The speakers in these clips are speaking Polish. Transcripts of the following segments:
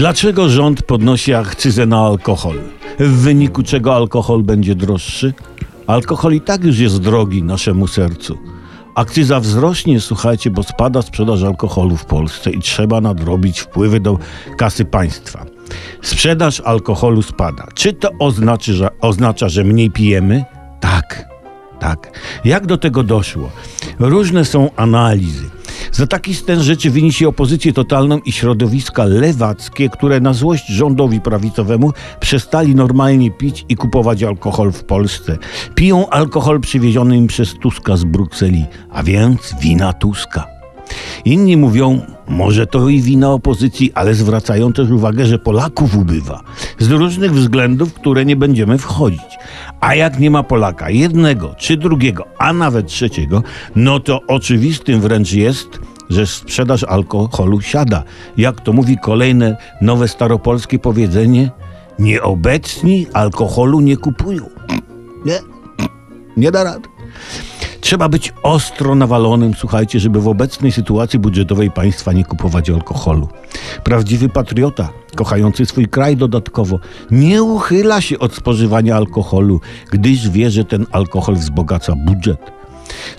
Dlaczego rząd podnosi akcyzę na alkohol? W wyniku czego alkohol będzie droższy? Alkohol i tak już jest drogi naszemu sercu. Akcyza wzrośnie, słuchajcie, bo spada sprzedaż alkoholu w Polsce i trzeba nadrobić wpływy do kasy państwa. Sprzedaż alkoholu spada. Czy to oznacza, że, oznacza, że mniej pijemy? Tak, tak. Jak do tego doszło? Różne są analizy. Za taki stan rzeczy wini się opozycję totalną i środowiska lewackie, które na złość rządowi prawicowemu przestali normalnie pić i kupować alkohol w Polsce. Piją alkohol przywieziony im przez Tuska z Brukseli, a więc wina Tuska. Inni mówią, może to i wina opozycji, ale zwracają też uwagę, że Polaków ubywa. Z różnych względów, które nie będziemy wchodzić. A jak nie ma Polaka jednego, czy drugiego, a nawet trzeciego, no to oczywistym wręcz jest, że sprzedaż alkoholu siada. Jak to mówi kolejne nowe staropolskie powiedzenie, nieobecni alkoholu nie kupują. Nie, nie da rady. Trzeba być ostro nawalonym, słuchajcie, żeby w obecnej sytuacji budżetowej państwa nie kupować alkoholu. Prawdziwy patriota, kochający swój kraj dodatkowo, nie uchyla się od spożywania alkoholu, gdyż wie, że ten alkohol wzbogaca budżet.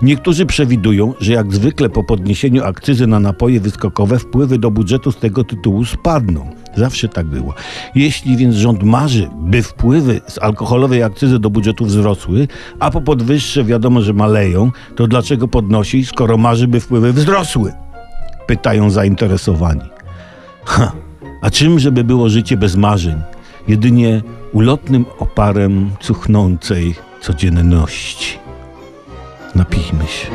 Niektórzy przewidują, że jak zwykle po podniesieniu akcyzy na napoje wyskokowe wpływy do budżetu z tego tytułu spadną. Zawsze tak było. Jeśli więc rząd marzy, by wpływy z alkoholowej akcyzy do budżetu wzrosły, a po podwyższe wiadomo, że maleją, to dlaczego podnosi, skoro marzy, by wpływy wzrosły? Pytają zainteresowani. Ha, a czym żeby było życie bez marzeń? Jedynie ulotnym oparem cuchnącej codzienności. Napijmy się.